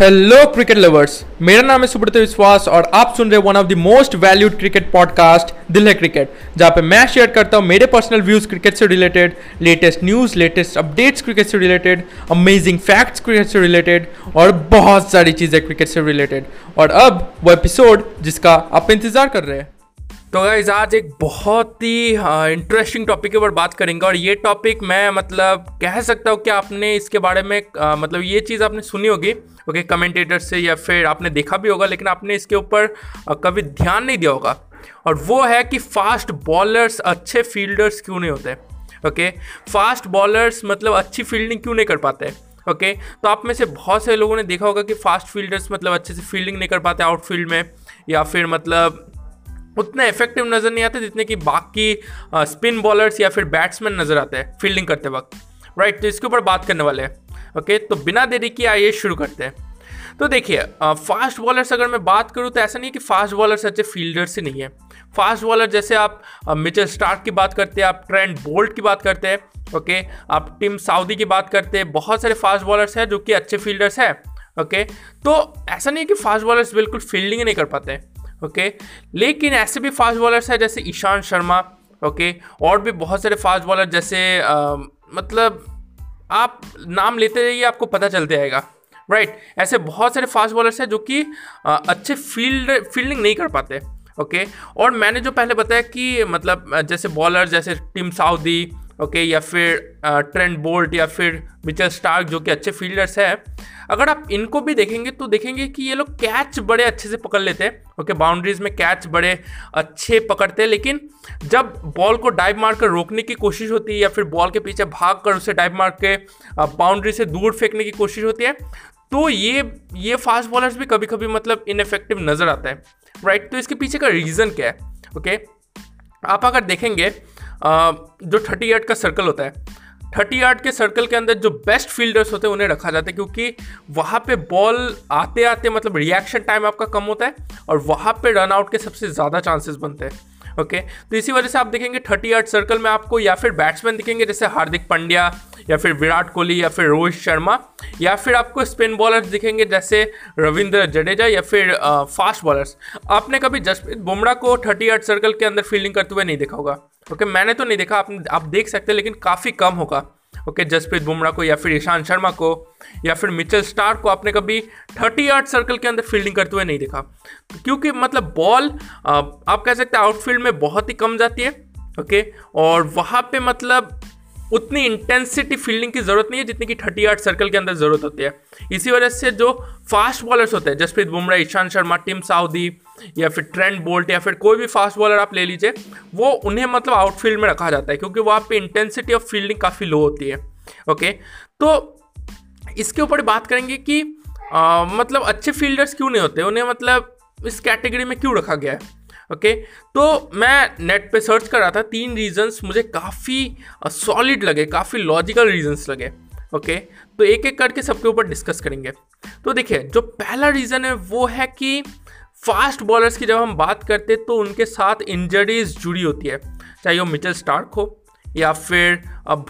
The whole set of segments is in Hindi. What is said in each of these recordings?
हेलो क्रिकेट लवर्स मेरा नाम है सुब्रत विश्वास और आप सुन रहे one of the most valued cricket podcast Delhi cricket जहाँ पे मैं शेयर करता हूँ मेरे पर्सनल व्यूज़ क्रिकेट से related latest news latest updates cricket से रिलेटेड अमेजिंग फैक्ट्स क्रिकेट से रिलेटेड और बहुत सारी चीज़ें क्रिकेट से रिलेटेड और अब वो एपिसोड जिसका आप इंतज़ार कर रहे हैं। तो गाइज़ आज एक बहुत ही इंटरेस्टिंग टॉपिक के ऊपर बात करेंगे और ये टॉपिक मैं मतलब कह सकता हूँ कि आपने इसके बारे में आ, मतलब ये चीज़ आपने सुनी होगी। ओके कमेंटेटर से या फिर आपने देखा भी होगा लेकिन आपने इसके ऊपर कभी ध्यान नहीं दिया होगा। और वो है कि फास्ट बॉलर्स अच्छे फील्डर्स क्यों नहीं होते? ओके फास्ट बॉलर्स मतलब अच्छी फील्डिंग क्यों नहीं कर पाते? ओके okay, तो आप में से बहुत से लोगों ने देखा होगा कि फास्ट फील्डर्स मतलब अच्छे से फील्डिंग नहीं कर पाते आउटफील्ड में या फिर मतलब उतने इफ़ेक्टिव नज़र नहीं आते जितने कि बाकी स्पिन बॉलर्स या फिर बैट्समैन नज़र आते हैं फील्डिंग करते वक्त। राइट तो इसके ऊपर बात करने वाले हैं। ओके तो बिना देरी की आइए शुरू करते हैं। तो देखिए फास्ट बॉलर्स अगर मैं बात करूँ तो ऐसा नहीं है कि फास्ट बॉलर्स अच्छे फील्डर्स ही नहीं है। फास्ट बॉलर जैसे आप मिचल स्टार्क की बात करते हैं, आप ट्रेंड बोल्ट की बात करते हैं ओके आप टीम साउदी की बात करते हैं, बहुत सारे फास्ट बॉलर्स हैं जो कि अच्छे फील्डर्स हैं ओके तो ऐसा नहीं है कि फास्ट बॉलर्स बिल्कुल फील्डिंग ही नहीं कर पाते हैं। ओके लेकिन ऐसे भी फास्ट बॉलर्स हैं जैसे ईशान शर्मा ओके और भी बहुत सारे फास्ट बॉलर जैसे आ, मतलब आप नाम लेते रहिए आपको पता चलते जाएगा राइट right. ऐसे बहुत सारे फास्ट बॉलर्स हैं जो कि अच्छे फ़ील्ड फील्डिंग नहीं कर पाते ओके okay? और मैंने जो पहले बताया कि मतलब जैसे बॉलर जैसे टीम साउदी ओके, या फिर ट्रेंड बोल्ट या फिर मिचल स्टार्क जो कि अच्छे फील्डर्स हैं। अगर आप इनको भी देखेंगे तो देखेंगे कि ये लोग कैच बड़े अच्छे से पकड़ लेते हैं। ओके बाउंड्रीज में कैच बड़े अच्छे पकड़ते हैं, लेकिन जब बॉल को डाइव मार कर रोकने की कोशिश होती है, या फिर बॉल के पीछे भाग कर उसे डाइव मार के बाउंड्री से दूर फेंकने की कोशिश होती है तो ये ये फास्ट बॉलर्स भी कभी कभी मतलब इनफेक्टिव नज़र आता है। राइट तो इसके पीछे का रीज़न क्या है? ओके, आप अगर देखेंगे जो थर्टी एट का सर्कल होता है, थर्टी यार्ड के सर्कल के अंदर जो बेस्ट फील्डर्स होते हैं, उन्हें रखा जाता है क्योंकि वहाँ पे बॉल आते आते मतलब रिएक्शन टाइम आपका कम होता है और वहाँ पे रन आउट के सबसे ज़्यादा चांसेस बनते हैं ओके तो इसी वजह से आप देखेंगे थर्टी यार्ड सर्कल में आपको या फिर बैट्समैन दिखेंगे, जैसे हार्दिक पांड्या या फिर विराट कोहली या फिर रोहित शर्मा, या फिर आपको स्पिन बॉलर्स दिखेंगे, जैसे रविंद्र जडेजा या फिर फास्ट बॉलर्स आपने कभी जसप्रीत बुमराह को थर्टी यार्ड सर्कल के अंदर फील्डिंग करते हुए नहीं देखा होगा। ओके, मैंने तो नहीं देखा, आप आप देख सकते हैं, लेकिन काफ़ी कम होगा। ओके, जसप्रीत बुमराह को या फिर ईशांत शर्मा को या फिर मिचल स्टार को आपने कभी थर्टी आर्ट सर्कल के अंदर फील्डिंग करते हुए नहीं देखा। क्योंकि मतलब बॉल आप कह सकते हैं आउटफील्ड में बहुत ही कम जाती है, ओके, और वहाँ पे मतलब उतनी इंटेंसिटी फील्डिंग की ज़रूरत नहीं है जितनी कि थर्टी आर्ट सर्कल के अंदर ज़रूरत होती है। इसी वजह से जो फास्ट बॉलर्स होते हैं, जसप्रीत बुमराह, ईशांत शर्मा, टीम साउदी या फिर ट्रेंड बोल्ट या फिर कोई भी फास्ट बॉलर आप ले लीजिए वो उन्हें मतलब आउटफील्ड में रखा जाता है क्योंकि वहाँ पे इंटेंसिटी ऑफ़ फील्डिंग काफ़ी लो होती है ओके तो इसके ऊपर बात करेंगे कि आ, मतलब अच्छे फील्डर्स क्यों नहीं होते? उन्हें मतलब इस कैटेगरी में क्यों रखा गया है ओके तो मैं नेट पे सर्च कर रहा था तीन रीजंस मुझे काफ़ी सॉलिड लगे काफ़ी लॉजिकल रीजंस लगे ओके तो एक एक करके सबके ऊपर डिस्कस करेंगे। तो देखिए जो पहला रीज़न है वो है कि फास्ट बॉलर्स की जब हम बात करते तो उनके साथ इंजरीज जुड़ी होती है। चाहे वो मिचल स्टार्क हो, या फिर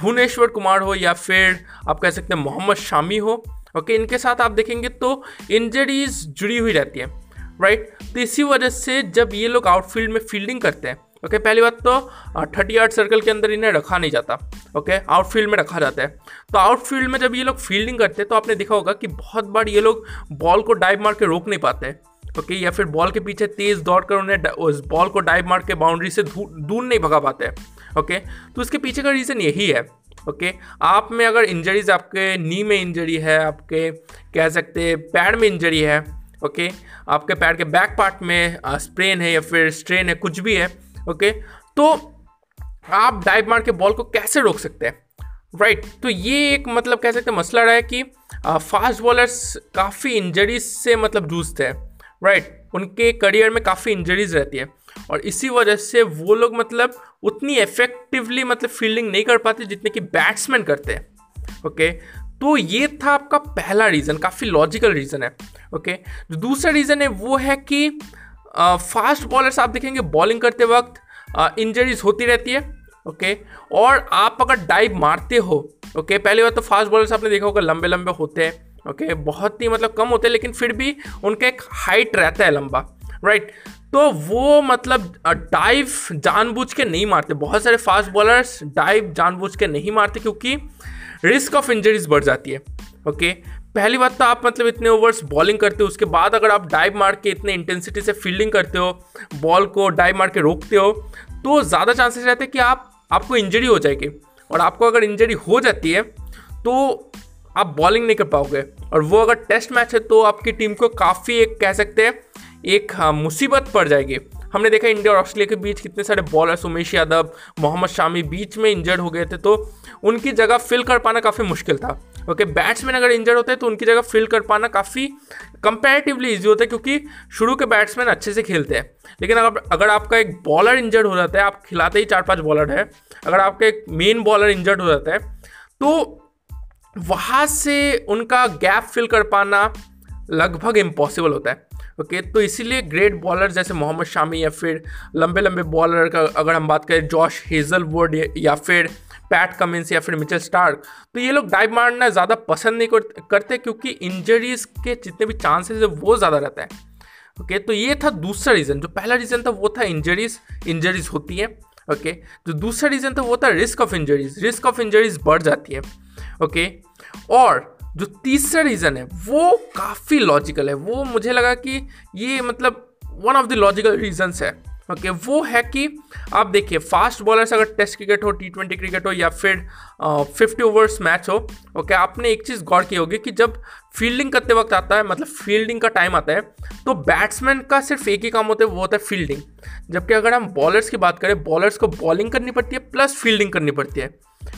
भुवनेश्वर कुमार हो, या फिर आप कह सकते हैं मोहम्मद शामी हो, ओके, इनके साथ आप देखेंगे तो इंजरीज जुड़ी हुई रहती है राइट तो इसी वजह से जब ये लोग आउटफील्ड में फील्डिंग करते हैं, ओके, पहली बात तो थर्टी आर्ट सर्कल के अंदर इन्हें रखा नहीं जाता, ओके आउटफील्ड में रखा जाता है। तो आउटफील्ड में जब ये लोग फील्डिंग करते हैं तो आपने देखा होगा कि बहुत बार ये लोग बॉल को डाइव मार के रोक नहीं पाते ओके, या फिर बॉल के पीछे तेज दौड़ कर उन्हें उस बॉल को डाइव मार के बाउंड्री से दूर नहीं भगा पाते हैं ओके? तो उसके पीछे का रीज़न यही है, ओके? आप में अगर इंजरीज आपके नी में इंजरी है, आपके कह सकते पैर में इंजरी है, ओके? आपके पैर के बैक पार्ट में स्प्रेन है या फिर स्ट्रेन है, कुछ भी है, ओके? तो आप डाइव मार के बॉल को कैसे रोक सकते हैं? Right right. तो ये एक मतलब कह सकते हैं मसला रहा है कि फास्ट बॉलर्स काफ़ी इंजरीज से मतलब जूझते हैं। Right right. उनके करियर में काफ़ी इंजरीज रहती है। और इसी वजह से वो लोग मतलब उतनी इफेक्टिवली मतलब फील्डिंग नहीं कर पाते जितने कि बैट्समैन करते हैं। ओके तो ये था आपका पहला रीज़न काफ़ी लॉजिकल रीज़न है। ओके जो दूसरा रीज़न है वो है कि फास्ट बॉलर्स आप देखेंगे बॉलिंग करते वक्त इंजरीज होती रहती है। ओके? और आप अगर डाइव मारते हो ओके? पहली बार तो फास्ट बॉलर्स आपने देखा होगा लंबे लंबे होते हैं। ओके? बहुत ही मतलब कम होते हैं, लेकिन फिर भी उनका एक हाइट रहता है लंबा राइट तो वो मतलब डाइव जानबूझ के नहीं मारते। बहुत सारे फास्ट बॉलर्स डाइव जानबूझ के नहीं मारते, क्योंकि रिस्क ऑफ़ इंजरीज बढ़ जाती है, ओके? पहली बात तो आप मतलब इतने ओवर्स बॉलिंग करते हो, उसके बाद अगर आप डाइव मार के इतने इंटेंसिटी से फील्डिंग करते हो बॉल को डाइव मार के रोकते हो तो ज़्यादा चांसेस रहते हैं कि आप, आपको इंजरी हो जाएगी। और आपको अगर इंजरी हो जाती है तो आप बॉलिंग नहीं कर पाओगे। और वो अगर टेस्ट मैच है तो आपकी टीम को काफ़ी एक कह सकते हैं एक हाँ, मुसीबत पड़ जाएगी। हमने देखा इंडिया और ऑस्ट्रेलिया के बीच कितने सारे बॉलर्स उमेश यादव मोहम्मद शामी बीच में इंजर्ड हो गए थे तो उनकी जगह फिल कर पाना काफ़ी मुश्किल था। ओके बैट्समैन अगर इंजर्ड होते हैं तो उनकी जगह फिल कर पाना काफ़ी कंपेरेटिवली ईजी होता है क्योंकि शुरू के बैट्समैन अच्छे से खेलते हैं। लेकिन अगर अगर आपका एक बॉलर इंजर्ड हो जाता है आप खिलाते ही चार पाँच बॉलर है अगर आपका एक मेन बॉलर इंजर्ड हो जाता है तो वहाँ से उनका गैप फिल कर पाना लगभग इम्पॉसिबल होता है ओके तो इसीलिए ग्रेट बॉलर जैसे मोहम्मद शामी या फिर लंबे लंबे बॉलर का अगर हम बात करें, जॉश हेजलवुड या फिर पैट कमिंस या फिर मिचल स्टार्क तो ये लोग डाइव मारना ज़्यादा पसंद नहीं करते क्योंकि इंजरीज के जितने भी चांसेस है, वो ज़्यादा रहता है ओके तो ये था दूसरा रीज़न जो पहला रीज़न था वो था इंजरीज इंजरीज होती है ओके जो दूसरा रीज़न था वो था risk of injuries risk of injuries बढ़ जाती है। ओके? और जो तीसरा रीज़न है वो काफ़ी लॉजिकल है। वो मुझे लगा कि ये मतलब one of the logical reasons है। ओके? okay, वो है कि आप देखिए फास्ट बॉलर्स अगर टेस्ट क्रिकेट हो टी ट्वेंटी क्रिकेट हो या फिर फिफ्टी ओवर्स मैच हो ओके? okay, आपने एक चीज़ गौर की होगी कि जब फील्डिंग करते वक्त आता है मतलब फील्डिंग का टाइम आता है तो बैट्समैन का सिर्फ़ एक ही काम होता है वो होता है फील्डिंग जबकि अगर हम बॉलर्स की बात करें बॉलर्स को बॉलिंग करनी पड़ती है प्लस फील्डिंग करनी पड़ती है।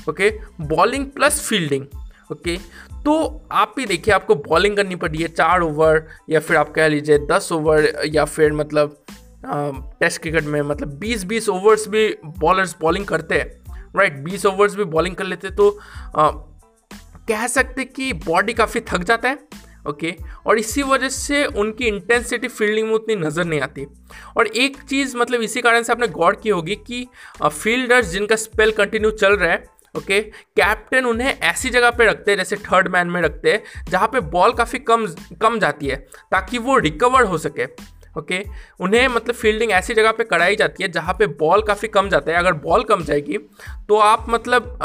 Okay? Bowling plus fielding okay? तो आप भी देखिए आपको बॉलिंग करनी पड़ी है चार ओवर या फिर आप कह लीजिए दस ओवर या फिर मतलब टेस्ट क्रिकेट में मतलब बीस बीस ओवर्स भी बॉलर्स बॉलिंग करते हैं राइट बीस ओवर्स भी बॉलिंग कर लेते तो आ, कह सकते कि बॉडी काफ़ी थक जाता है ओके? और इसी वजह से उनकी इंटेंसिटी फील्डिंग में उतनी नज़र नहीं आती। और एक चीज़ मतलब इसी कारण से आपने गौर की होगी कि फील्डर्स जिनका स्पेल कंटिन्यू चल रहा है ओके कैप्टन उन्हें ऐसी जगह पे रखते हैं, जैसे थर्ड मैन में रखते हैं, जहाँ पे बॉल काफ़ी कम कम जाती है, ताकि वो रिकवर हो सके, ओके okay? उन्हें मतलब फील्डिंग ऐसी जगह पे कराई जाती है, जहाँ पे बॉल काफ़ी कम जाता है, अगर बॉल कम जाएगी तो आप मतलब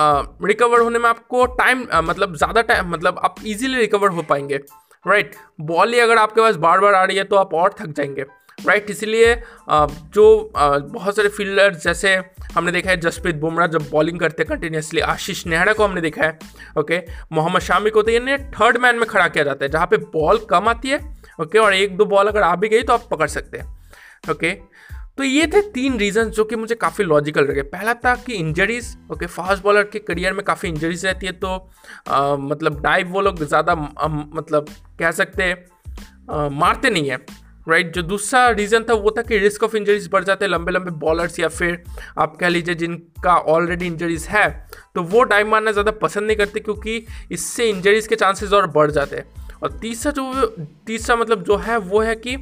रिकवर होने में आपको टाइम मतलब ज़्यादा टाइम मतलब आप इजीली रिकवर हो पाएँगे राइट right? बॉल ही अगर आपके पास बार बार आ रही है तो आप और थक जाएँगे राइट इसीलिए जो बहुत सारे फील्डर जैसे हमने देखा है जसप्रीत बुमराह जब बॉलिंग करते हैं कंटिन्यूसली आशीष नेहरा को हमने देखा है ओके मोहम्मद शामी को तो ये थर्ड मैन में खड़ा किया जाता है जहाँ पे बॉल कम आती है ओके और एक दो बॉल अगर आ भी गई तो आप पकड़ सकते हैं ओके तो ये थे तीन रीजन जो कि मुझे काफ़ी लॉजिकल लगे। पहला था कि इंजरीज ओके फास्ट बॉलर के करियर में काफ़ी इंजरीज रहती है तो आ, मतलब डाइव वो लोग ज़्यादा मतलब कह सकते हैं मारते नहीं है। Right right? जो दूसरा रीज़न था वो था कि रिस्क ऑफ़ इंजरीज बढ़ जाते हैं लंबे लंबे बॉलर्स या फिर आप कह लीजिए जिनका ऑलरेडी इंजरीज है तो वो टाइम मारना ज़्यादा पसंद नहीं करते क्योंकि इससे इंजरीज के चांसेस और बढ़ जाते हैं और तीसरा जो तीसरा मतलब जो है, वो है कि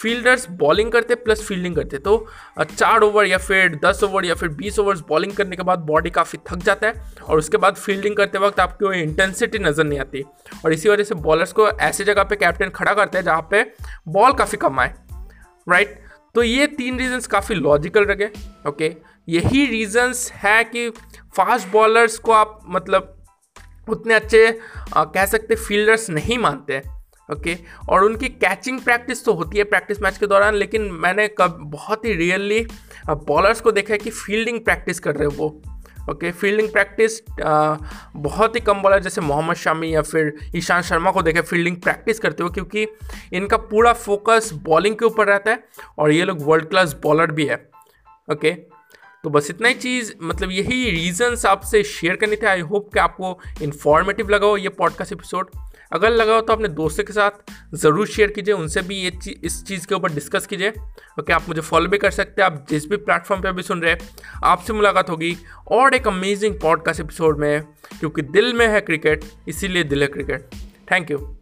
फील्डर्स बॉलिंग करते प्लस फील्डिंग करते तो चार ओवर या फिर दस ओवर या फिर बीस ओवर्स बॉलिंग करने के बाद बॉडी काफ़ी थक जाता है और उसके बाद फील्डिंग करते वक्त आपको इंटेंसिटी नज़र नहीं आती। और इसी वजह से बॉलर्स को ऐसी जगह पे कैप्टन खड़ा करते हैं जहाँ पे बॉल काफ़ी कम आए। राइट तो ये तीन रीजंस काफ़ी लॉजिकल लगे ओके यही रीजंस है कि फास्ट बॉलर्स को आप मतलब उतने अच्छे आ, कह सकते फील्डर्स नहीं मानते ओके और उनकी कैचिंग प्रैक्टिस तो होती है प्रैक्टिस मैच के दौरान लेकिन मैंने कब बहुत ही रियली बॉलर्स को देखा है कि फील्डिंग प्रैक्टिस कर रहे हैं वो ओके फील्डिंग प्रैक्टिस बहुत ही कम बॉलर जैसे मोहम्मद शामी या फिर ईशांत शर्मा को देखे फील्डिंग प्रैक्टिस करते हो क्योंकि इनका पूरा फोकस बॉलिंग के ऊपर रहता है और ये लोग वर्ल्ड क्लास बॉलर भी है ओके तो बस इतना ही चीज़ मतलब यही रीजंस आपसे शेयर करने थे। आई होप कि आपको इन्फॉर्मेटिव लगा हो ये पॉडकास्ट एपिसोड अगर लगा हो तो अपने दोस्तों के साथ ज़रूर शेयर कीजिए उनसे भी ये ची, इस चीज़ के ऊपर डिस्कस कीजिए। ओके आप मुझे फॉलो भी कर सकते हैं आप जिस भी प्लेटफॉर्म पे भी सुन रहे हैं आपसे मुलाकात होगी और एक अमेजिंग पॉडकास्ट एपिसोड में क्योंकि दिल में है क्रिकेट इसीलिए दिल है क्रिकेट थैंक यू